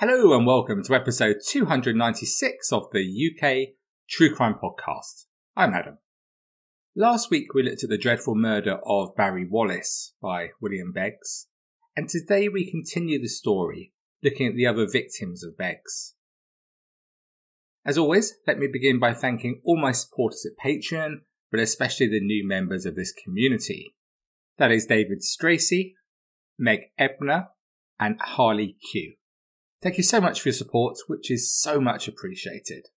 Hello and welcome to episode 296 of the UK True Crime Podcast. I'm Adam. Last week we looked at the dreadful murder of Barry Wallace by William Beggs, and today we continue the story looking at the other victims of Beggs. As always, let me begin by thanking all my supporters at Patreon, but especially the new members of this community. That is David Stracy, Meg Ebner, and Harley Q. Thank you so much for your support, which is so much appreciated.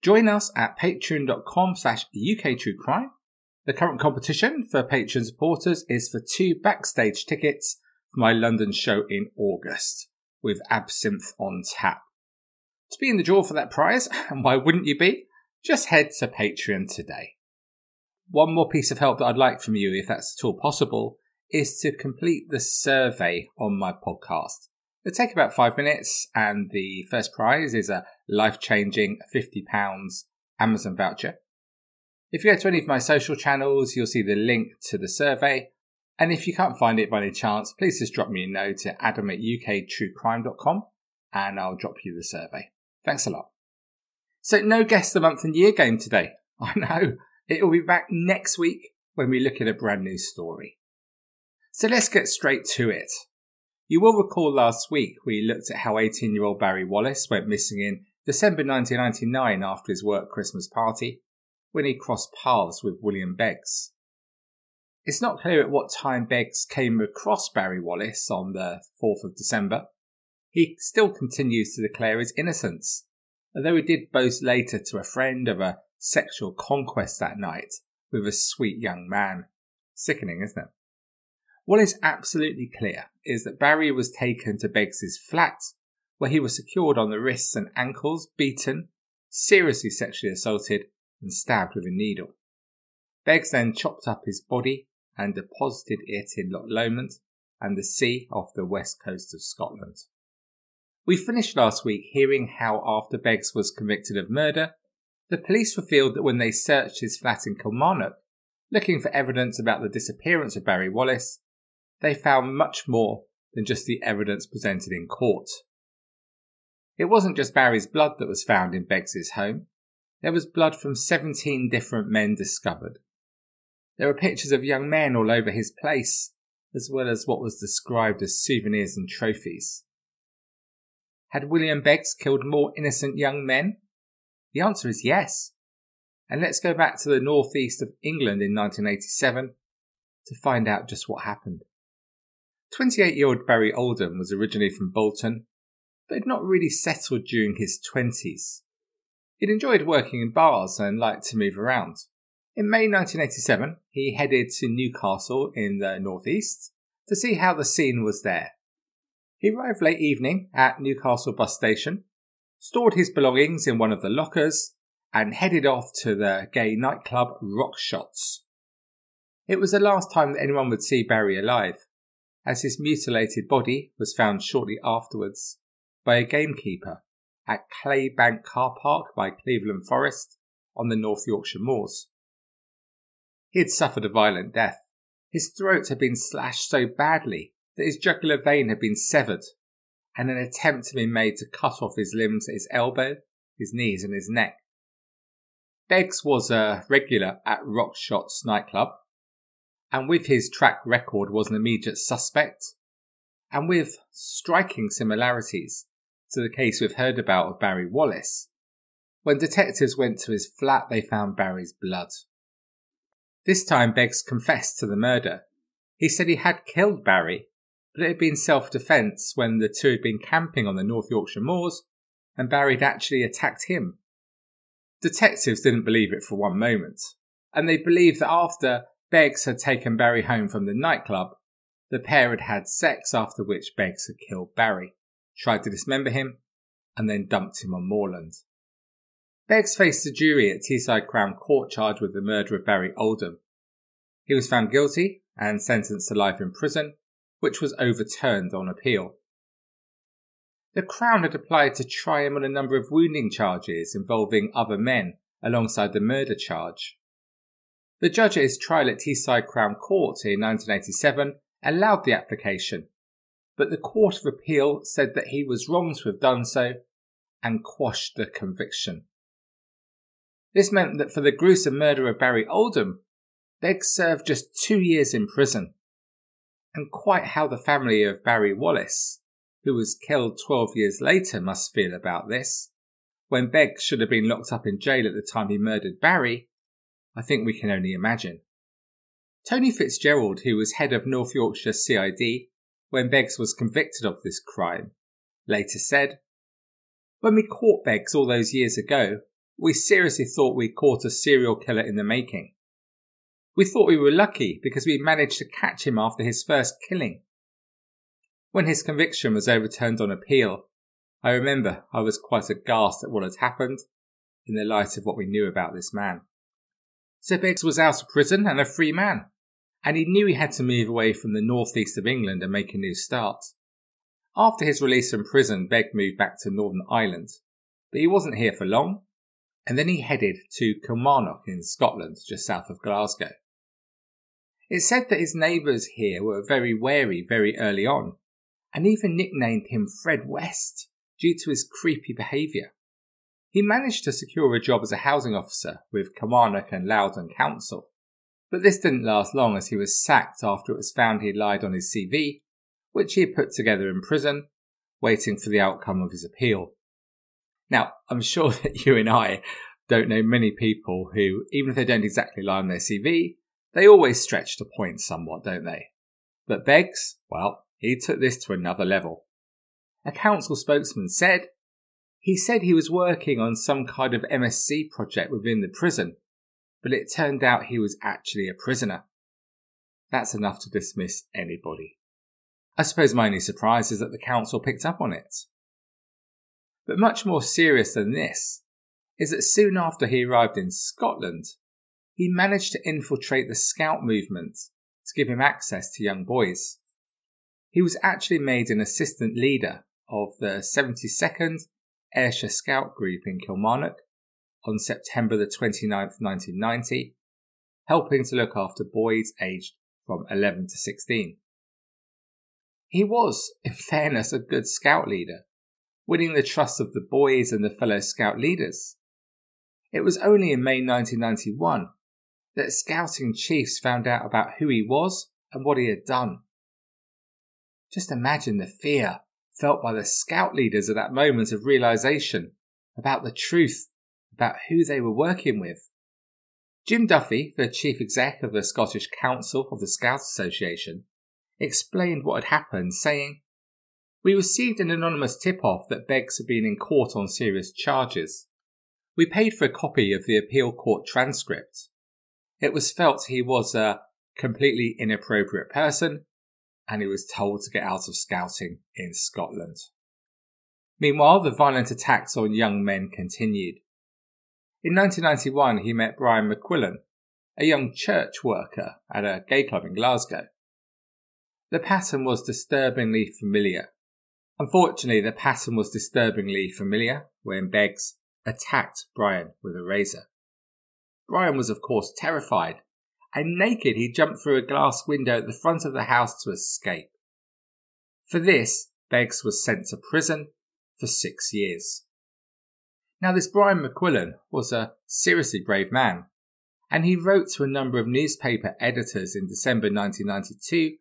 Join us at patreon.com slash uktruecrime. The current competition for Patreon supporters is for two backstage tickets for my London show in August with Absinthe on tap. To be in the draw for that prize, and why wouldn't you be? Just head to Patreon today. One more piece of help that I'd like from you, if that's at all possible, is to complete the survey on my podcast. It'll take about five minutes, and the first prize is a life changing £50 Amazon voucher. If you go to any of my social channels, you'll see the link to the survey. And if you can't find it by any chance, please just drop me a note at adam at uktruecrime.com and I'll drop you the survey. Thanks a lot. So, no guest the month and year game today. I know. It will be back next week when we look at a brand new story. So let's get straight to it. You will recall last week we looked at how 18 year old Barry Wallace went missing in December 1999 after his work Christmas party when he crossed paths with William Beggs. It's not clear at what time Beggs came across Barry Wallace on the 4th of December. He still continues to declare his innocence, although he did boast later to a friend of a sexual conquest that night with a sweet young man. Sickening, isn't it? What is absolutely clear is that Barry was taken to Beggs's flat, where he was secured on the wrists and ankles, beaten, seriously sexually assaulted, and stabbed with a needle. Beggs then chopped up his body and deposited it in Loch Lomond and the sea off the west coast of Scotland. We finished last week hearing how, after Beggs was convicted of murder, the police revealed that when they searched his flat in Kilmarnock, looking for evidence about the disappearance of Barry Wallace, they found much more than just the evidence presented in court. It wasn't just Barry's blood that was found in Beggs's home. There was blood from 17 different men discovered. There were pictures of young men all over his place, as well as what was described as souvenirs and trophies. Had William Beggs killed more innocent young men? The answer is yes. And let's go back to the northeast of England in 1987 to find out just what happened. 28 year old Barry Oldham was originally from Bolton, but had not really settled during his 20s. He'd enjoyed working in bars and liked to move around. In May 1987, he headed to Newcastle in the northeast to see how the scene was there. He arrived late evening at Newcastle bus station, stored his belongings in one of the lockers, and headed off to the gay nightclub Rockshots. It was the last time that anyone would see Barry alive as his mutilated body was found shortly afterwards by a gamekeeper at Claybank Car Park by Cleveland Forest on the North Yorkshire moors. He had suffered a violent death. His throat had been slashed so badly that his jugular vein had been severed, and an attempt had been made to cut off his limbs at his elbow, his knees, and his neck. Beggs was a regular at Rockshots nightclub and with his track record was an immediate suspect, and with striking similarities to the case we've heard about of Barry Wallace. When detectives went to his flat, they found Barry's blood. This time, Beggs confessed to the murder. He said he had killed Barry, but it had been self defence when the two had been camping on the North Yorkshire moors and Barry had actually attacked him. Detectives didn't believe it for one moment, and they believed that after Beggs had taken Barry home from the nightclub. The pair had had sex, after which Beggs had killed Barry, tried to dismember him, and then dumped him on moorland. Beggs faced a jury at Teesside Crown Court charged with the murder of Barry Oldham. He was found guilty and sentenced to life in prison, which was overturned on appeal. The Crown had applied to try him on a number of wounding charges involving other men alongside the murder charge. The judge at his trial at Teesside Crown Court in 1987 allowed the application, but the Court of Appeal said that he was wrong to have done so and quashed the conviction. This meant that for the gruesome murder of Barry Oldham, Beggs served just two years in prison. And quite how the family of Barry Wallace, who was killed 12 years later, must feel about this, when Beggs should have been locked up in jail at the time he murdered Barry, I think we can only imagine. Tony Fitzgerald, who was head of North Yorkshire CID when Beggs was convicted of this crime, later said, When we caught Beggs all those years ago, we seriously thought we'd caught a serial killer in the making. We thought we were lucky because we managed to catch him after his first killing. When his conviction was overturned on appeal, I remember I was quite aghast at what had happened in the light of what we knew about this man. Beggs was out of prison and a free man, and he knew he had to move away from the northeast of England and make a new start. After his release from prison, Begg moved back to Northern Ireland, but he wasn't here for long, and then he headed to Kilmarnock in Scotland, just south of Glasgow. It's said that his neighbours here were very wary very early on, and even nicknamed him Fred West due to his creepy behaviour. He managed to secure a job as a housing officer with Kilmarnock and Loudoun Council, but this didn't last long as he was sacked after it was found he lied on his CV, which he had put together in prison, waiting for the outcome of his appeal. Now, I'm sure that you and I don't know many people who, even if they don't exactly lie on their CV, they always stretch the point somewhat, don't they? But Beggs, well, he took this to another level. A council spokesman said he said he was working on some kind of MSc project within the prison, but it turned out he was actually a prisoner. That's enough to dismiss anybody. I suppose my only surprise is that the council picked up on it. But much more serious than this is that soon after he arrived in Scotland, he managed to infiltrate the scout movement to give him access to young boys. He was actually made an assistant leader of the 72nd Ayrshire Scout Group in Kilmarnock on September the 29th, 1990, helping to look after boys aged from 11 to 16. He was, in fairness, a good scout leader, winning the trust of the boys and the fellow scout leaders. It was only in May 1991 that scouting chiefs found out about who he was and what he had done. Just imagine the fear felt by the scout leaders at that moment of realization about the truth about who they were working with. Jim Duffy, the chief exec of the Scottish Council of the Scouts Association, explained what had happened, saying, We received an anonymous tip off that Beggs had been in court on serious charges. We paid for a copy of the appeal court transcript. It was felt he was a completely inappropriate person and he was told to get out of scouting in Scotland. Meanwhile, the violent attacks on young men continued. In 1991, he met Brian McQuillan, a young church worker at a gay club in Glasgow. The pattern was disturbingly familiar. Unfortunately, the pattern was disturbingly familiar when Beggs attacked Brian with a razor. Brian was, of course, terrified and naked he jumped through a glass window at the front of the house to escape. For this, Beggs was sent to prison for six years. Now, this Brian McQuillan was a seriously brave man, and he wrote to a number of newspaper editors in December 1992,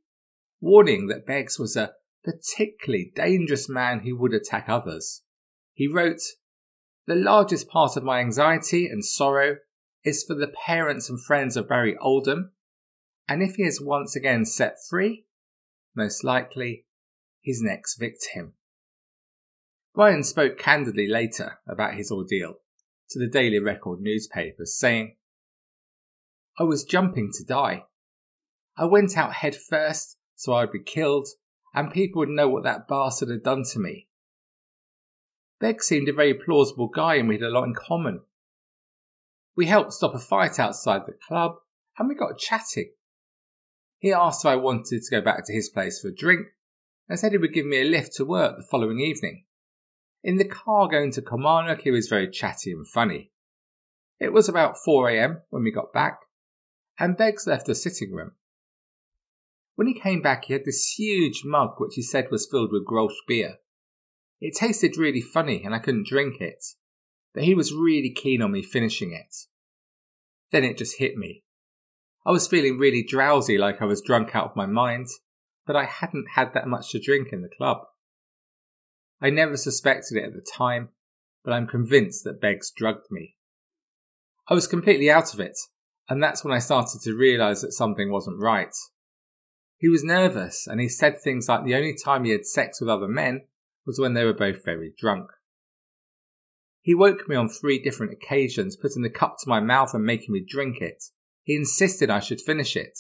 warning that Beggs was a particularly dangerous man who would attack others. He wrote, The largest part of my anxiety and sorrow is for the parents and friends of Barry Oldham, and if he is once again set free, most likely his next victim. Brian spoke candidly later about his ordeal to the Daily Record newspaper, saying, I was jumping to die. I went out head first so I'd be killed and people would know what that bastard had done to me. Beck seemed a very plausible guy and we had a lot in common. We helped stop a fight outside the club and we got chatting. He asked if I wanted to go back to his place for a drink and said he would give me a lift to work the following evening. In the car going to Kilmarnock, he was very chatty and funny. It was about 4am when we got back, and Beggs left the sitting room. When he came back, he had this huge mug which he said was filled with Grolsch beer. It tasted really funny and I couldn't drink it, but he was really keen on me finishing it. Then it just hit me. I was feeling really drowsy, like I was drunk out of my mind, but I hadn't had that much to drink in the club. I never suspected it at the time, but I'm convinced that Beggs drugged me. I was completely out of it, and that's when I started to realise that something wasn't right. He was nervous, and he said things like the only time he had sex with other men was when they were both very drunk. He woke me on three different occasions, putting the cup to my mouth and making me drink it. He insisted I should finish it.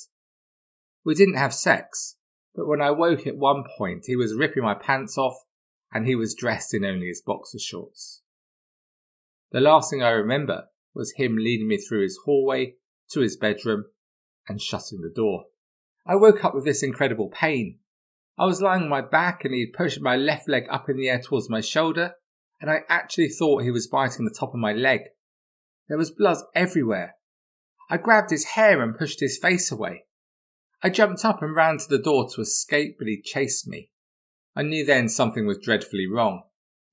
We didn't have sex, but when I woke at one point, he was ripping my pants off and he was dressed in only his boxer shorts. The last thing I remember was him leading me through his hallway to his bedroom and shutting the door. I woke up with this incredible pain. I was lying on my back and he had pushed my left leg up in the air towards my shoulder, and I actually thought he was biting the top of my leg. There was blood everywhere. I grabbed his hair and pushed his face away. I jumped up and ran to the door to escape, but he chased me. I knew then something was dreadfully wrong.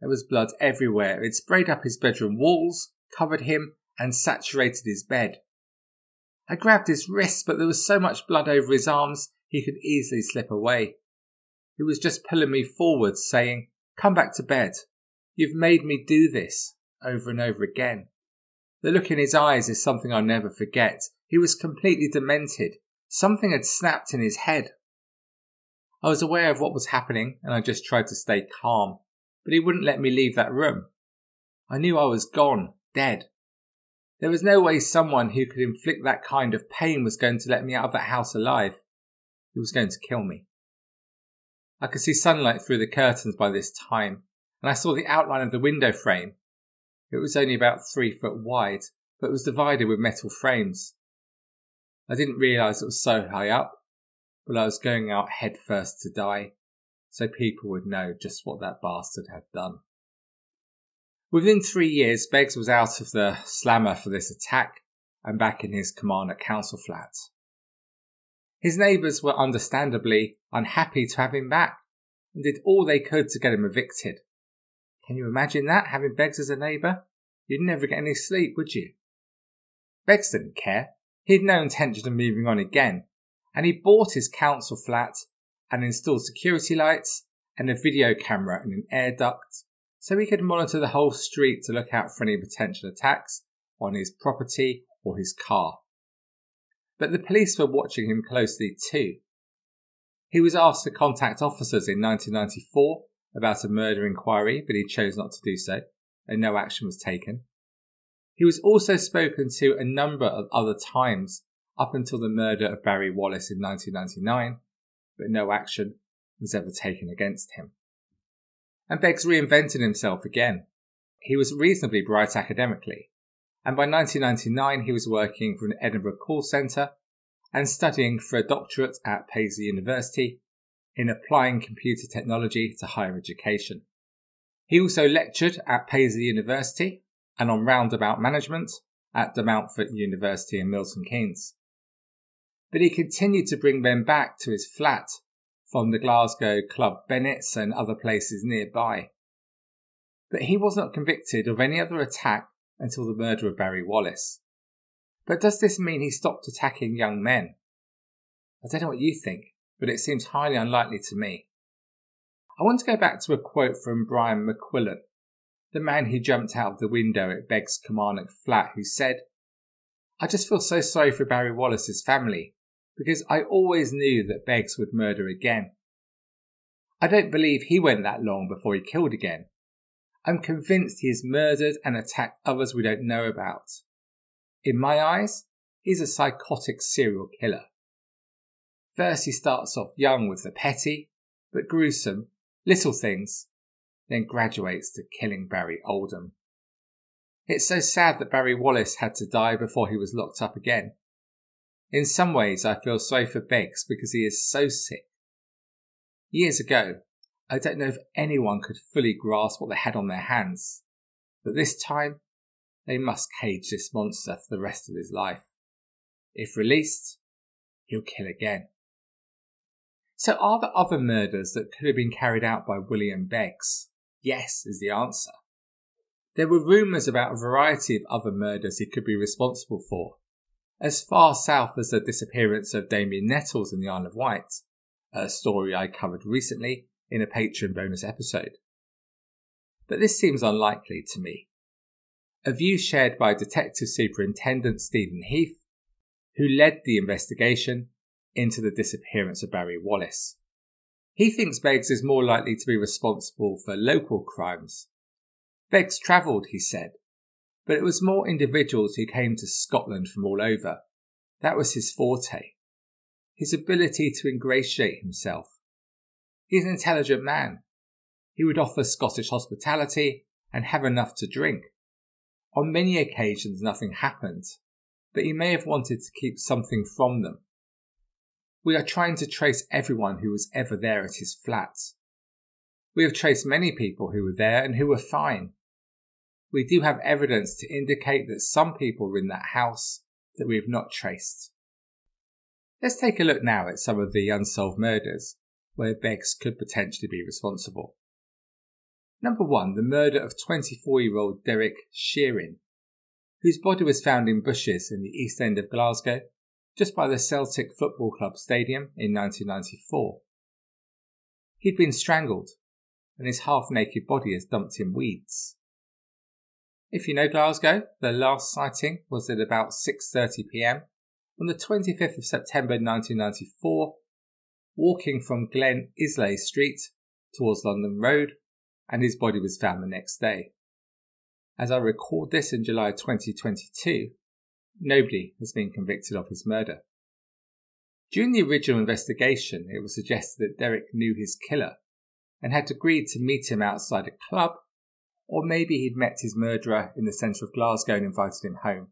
There was blood everywhere. It sprayed up his bedroom walls, covered him, and saturated his bed. I grabbed his wrists, but there was so much blood over his arms he could easily slip away. He was just pulling me forward, saying, Come back to bed. You've made me do this, over and over again. The look in his eyes is something I'll never forget. He was completely demented. Something had snapped in his head. I was aware of what was happening and I just tried to stay calm, but he wouldn't let me leave that room. I knew I was gone, dead. There was no way someone who could inflict that kind of pain was going to let me out of that house alive. He was going to kill me. I could see sunlight through the curtains by this time, and I saw the outline of the window frame. It was only about three foot wide, but was divided with metal frames. I didn't realise it was so high up, but I was going out head first to die, so people would know just what that bastard had done. Within three years, Beggs was out of the slammer for this attack and back in his command at council flat. His neighbours were understandably unhappy to have him back and did all they could to get him evicted. Can you imagine that, having Beggs as a neighbour? You'd never get any sleep, would you? Beggs didn't care. He had no intention of moving on again, and he bought his council flat and installed security lights and a video camera in an air duct so he could monitor the whole street to look out for any potential attacks on his property or his car. But the police were watching him closely too. He was asked to contact officers in 1994 about a murder inquiry, but he chose not to do so, and no action was taken. He was also spoken to a number of other times up until the murder of Barry Wallace in 1999, but no action was ever taken against him and Beggs reinvented himself again. He was reasonably bright academically, and by 1999 he was working for an Edinburgh call centre and studying for a doctorate at Paisley University in applying computer technology to higher education. He also lectured at Paisley University and on roundabout management at De Montfort University in Milton Keynes. But he continued to bring them back to his flat from the Glasgow club Bennett's and other places nearby. But he was not convicted of any other attack until the murder of Barry Wallace. But does this mean he stopped attacking young men? I don't know what you think, but it seems highly unlikely to me. I want to go back to a quote from Brian McQuillan, the man who jumped out of the window at Begg's Kilmarnock flat, who said, I just feel so sorry for Barry Wallace's family because I always knew that Beggs would murder again. I don't believe he went that long before he killed again. I'm convinced he has murdered and attacked others we don't know about. In my eyes, he's a psychotic serial killer. First, he starts off young with the petty, but gruesome, little things, then graduates to killing Barry Oldham. It's so sad that Barry Wallace had to die before he was locked up again. In some ways, I feel sorry for Beggs because he is so sick. Years ago, I don't know if anyone could fully grasp what they had on their hands, but this time, they must cage this monster for the rest of his life. If released, he'll kill again. So, are there other murders that could have been carried out by William Beggs? Yes, is the answer. There were rumours about a variety of other murders he could be responsible for, as far south as the disappearance of Damien Nettles in the Isle of Wight, a story I covered recently in a Patreon bonus episode. But this seems unlikely to me. A view shared by Detective Superintendent Stephen Heath, who led the investigation into the disappearance of Barry Wallace. He thinks Beggs is more likely to be responsible for local crimes. Beggs travelled, he said, but it was more individuals who came to Scotland from all over. That was his forte. His ability to ingratiate himself. He's an intelligent man. He would offer Scottish hospitality and have enough to drink. On many occasions, nothing happened, but he may have wanted to keep something from them. We are trying to trace everyone who was ever there at his flat. We have traced many people who were there and who were fine. We do have evidence to indicate that some people were in that house that we have not traced. Let's take a look now at some of the unsolved murders where Beggs could potentially be responsible. Number one, the murder of 24 year old Derek Sheerin, whose body was found in bushes in the east end of Glasgow just by the Celtic Football Club stadium in 1994. He'd been strangled, and his half naked body is dumped in weeds. If you know Glasgow, the last sighting was at about 6:30 p.m. on the 25th of September 1994, walking from Glen Islay Street towards London Road, and his body was found the next day. As I record this in July 2022, Nobody has been convicted of his murder. During the original investigation, it was suggested that Derek knew his killer and had agreed to meet him outside a club, or maybe he'd met his murderer in the centre of Glasgow and invited him home.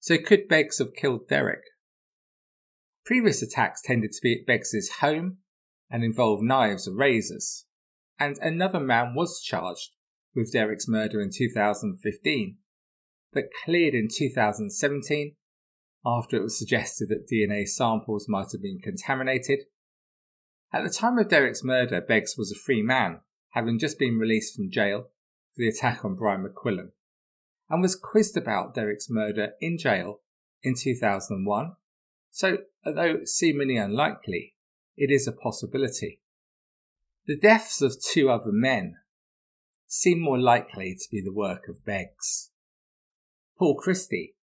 So could Beggs have killed Derek? Previous attacks tended to be at Beggs's home and involved knives or razors, and another man was charged with Derek's murder in 2015 but cleared in 2017 after it was suggested that DNA samples might have been contaminated. At the time of Derek's murder, Beggs was a free man, having just been released from jail for the attack on Brian McQuillan, and was quizzed about Derek's murder in jail in 2001. So, although seemingly unlikely, it is a possibility. The deaths of two other men seem more likely to be the work of Beggs. Paul Christie,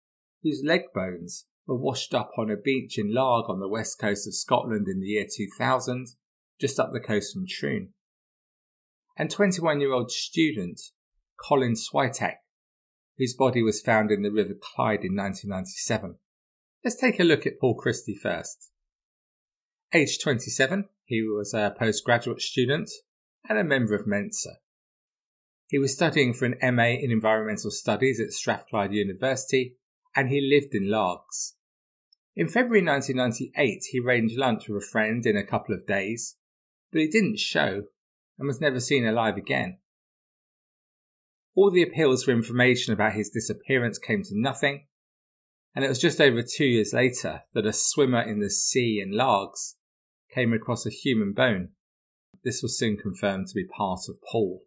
whose leg bones were washed up on a beach in Largs on the west coast of Scotland in the year 2000, just up the coast from Troon. And 21 year old student Colin Switek, whose body was found in the River Clyde in 1997. Let's take a look at Paul Christie first. Aged 27, he was a postgraduate student and a member of Mensa. He was studying for an MA in Environmental Studies at Strathclyde University, and he lived in Largs. In February 1998, he arranged lunch with a friend in a couple of days, but he didn't show and was never seen alive again. All the appeals for information about his disappearance came to nothing, and it was just over two years later that a swimmer in the sea in Largs came across a human bone. This was soon confirmed to be part of Paul.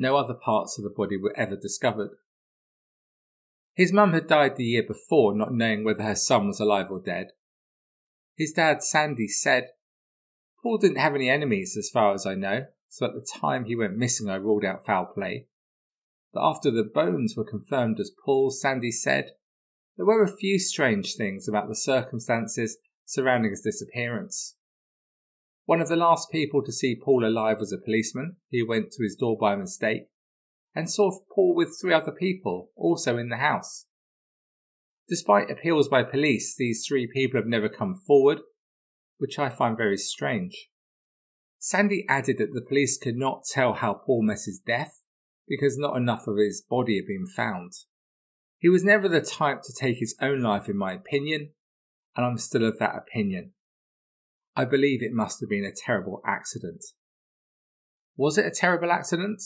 No other parts of the body were ever discovered. His mum had died the year before, not knowing whether her son was alive or dead. His dad, Sandy, said, Paul didn't have any enemies as far as I know, so at the time he went missing I ruled out foul play. But after the bones were confirmed as Paul's, Sandy said, there were a few strange things about the circumstances surrounding his disappearance. One of the last people to see Paul alive was a policeman who went to his door by mistake and saw Paul with three other people also in the house. Despite appeals by police, these three people have never come forward, which I find very strange. Sandy added that the police could not tell how Paul met his death because not enough of his body had been found. He was never the type to take his own life, in my opinion, and I'm still of that opinion. I believe it must have been a terrible accident. Was it a terrible accident?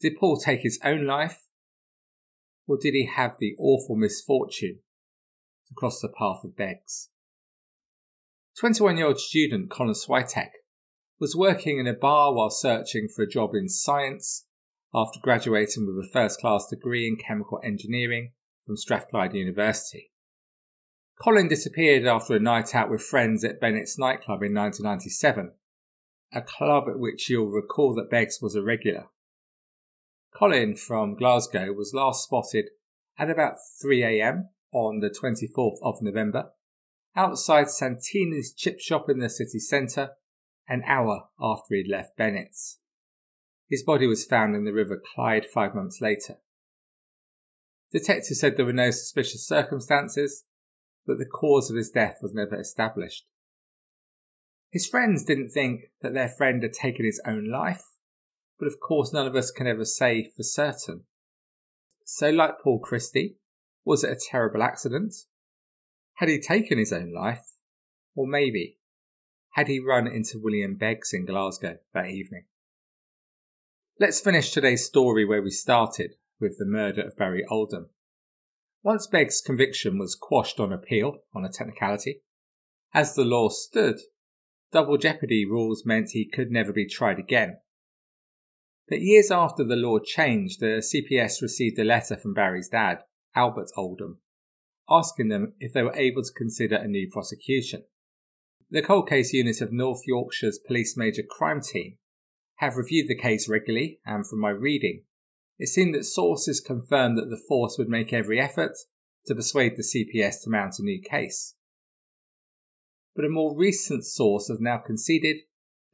Did Paul take his own life? Or did he have the awful misfortune to cross the path of Beggs? 21 year old student Colin Switek was working in a bar while searching for a job in science after graduating with a first class degree in chemical engineering from Strathclyde University. Colin disappeared after a night out with friends at Bennett's nightclub in 1997, a club at which you'll recall that Beggs was a regular. Colin from Glasgow was last spotted at about 3am on the 24th of November outside Santini's chip shop in the city centre an hour after he'd left Bennett's. His body was found in the River Clyde five months later. Detectives said there were no suspicious circumstances, but the cause of his death was never established. His friends didn't think that their friend had taken his own life, but of course none of us can ever say for certain. So, like Paul Christie, was it a terrible accident? Had he taken his own life? Or maybe, had he run into William Beggs in Glasgow that evening? Let's finish today's story where we started, with the murder of Barry Oldham. Once Begg's conviction was quashed on appeal on a technicality, as the law stood, double jeopardy rules meant he could never be tried again. But years after the law changed, the CPS received a letter from Barry's dad, Albert Oldham, asking them if they were able to consider a new prosecution. The cold case unit of North Yorkshire's Police Major Crime Team have reviewed the case regularly, and from my reading, it seemed that sources confirmed that the force would make every effort to persuade the CPS to mount a new case. But a more recent source has now conceded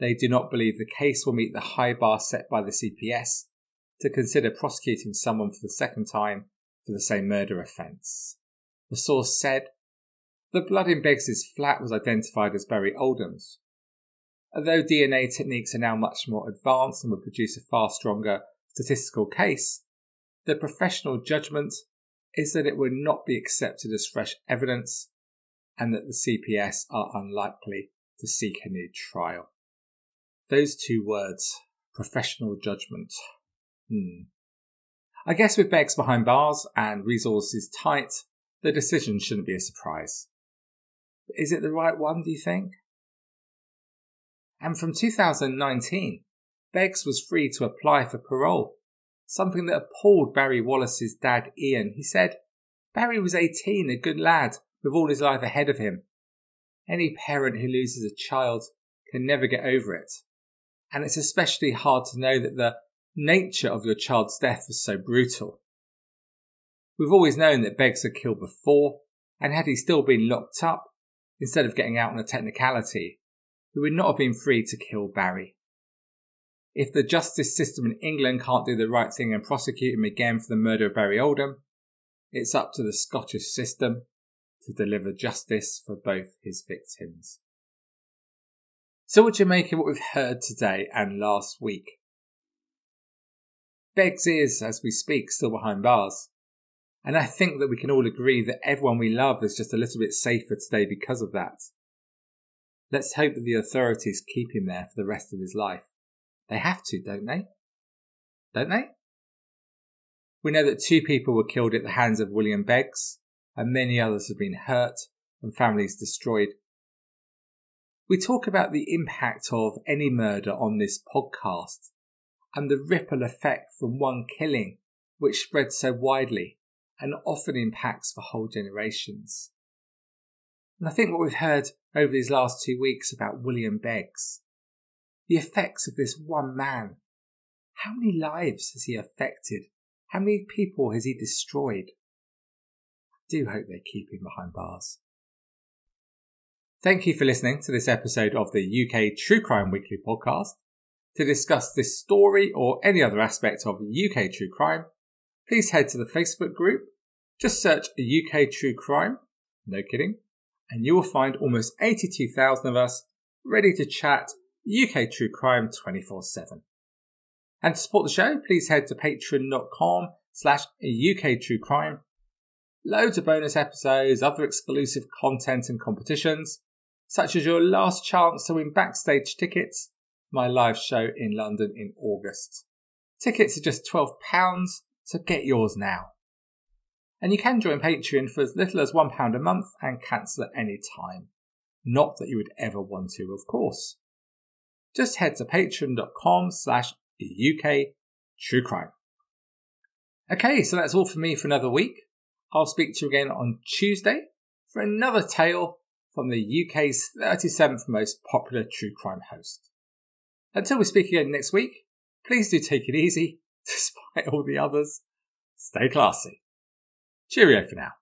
they do not believe the case will meet the high bar set by the CPS to consider prosecuting someone for the second time for the same murder offence. The source said, The blood in Beggs's flat was identified as Barry Oldham's. Although DNA techniques are now much more advanced and would produce a far stronger statistical case, the professional judgment is that it would not be accepted as fresh evidence and that the CPS are unlikely to seek a new trial. Those two words, professional judgment. Hmm. I guess with Beggs behind bars and resources tight, the decision shouldn't be a surprise. But is it the right one, do you think? And from 2019, Beggs was free to apply for parole, something that appalled Barry Wallace's dad, Ian. He said, Barry was 18, a good lad, with all his life ahead of him. Any parent who loses a child can never get over it. And it's especially hard to know that the nature of your child's death was so brutal. We've always known that Beggs had killed before, and had he still been locked up, instead of getting out on a technicality, he would not have been free to kill Barry. If the justice system in England can't do the right thing and prosecute him again for the murder of Barry Oldham, it's up to the Scottish system to deliver justice for both his victims. So, what do you make of what we've heard today and last week? Beggs is, as we speak, still behind bars. And I think that we can all agree that everyone we love is just a little bit safer today because of that. Let's hope that the authorities keep him there for the rest of his life. They have to, don't they? Don't they? We know that two people were killed at the hands of William Beggs, and many others have been hurt and families destroyed. We talk about the impact of any murder on this podcast and the ripple effect from one killing, which spreads so widely and often impacts for whole generations. And I think what we've heard over these last two weeks about William Beggs, the effects of this one man, how many lives has he affected? How many people has he destroyed? I do hope they keep him behind bars. Thank you for listening to this episode of the UK True Crime Weekly podcast. To discuss this story or any other aspect of UK true crime, please head to the Facebook group. Just search UK True Crime, no kidding, and you will find almost 82,000 of us ready to chat UK True Crime 24 7. And to support the show, please head to patreon.com slash UK True Crime. Loads of bonus episodes, other exclusive content and competitions, such as your last chance to win backstage tickets for my live show in London in August. Tickets are just £12, so get yours now. And you can join Patreon for as little as £1 a month and cancel at any time. Not that you would ever want to, of course. Just head to patreon.com slash UK True Crime. Okay, so that's all for me for another week. I'll speak to you again on Tuesday for another tale from the UK's 37th most popular true crime host. Until we speak again next week, please do take it easy, despite all the others. Stay classy. Cheerio for now.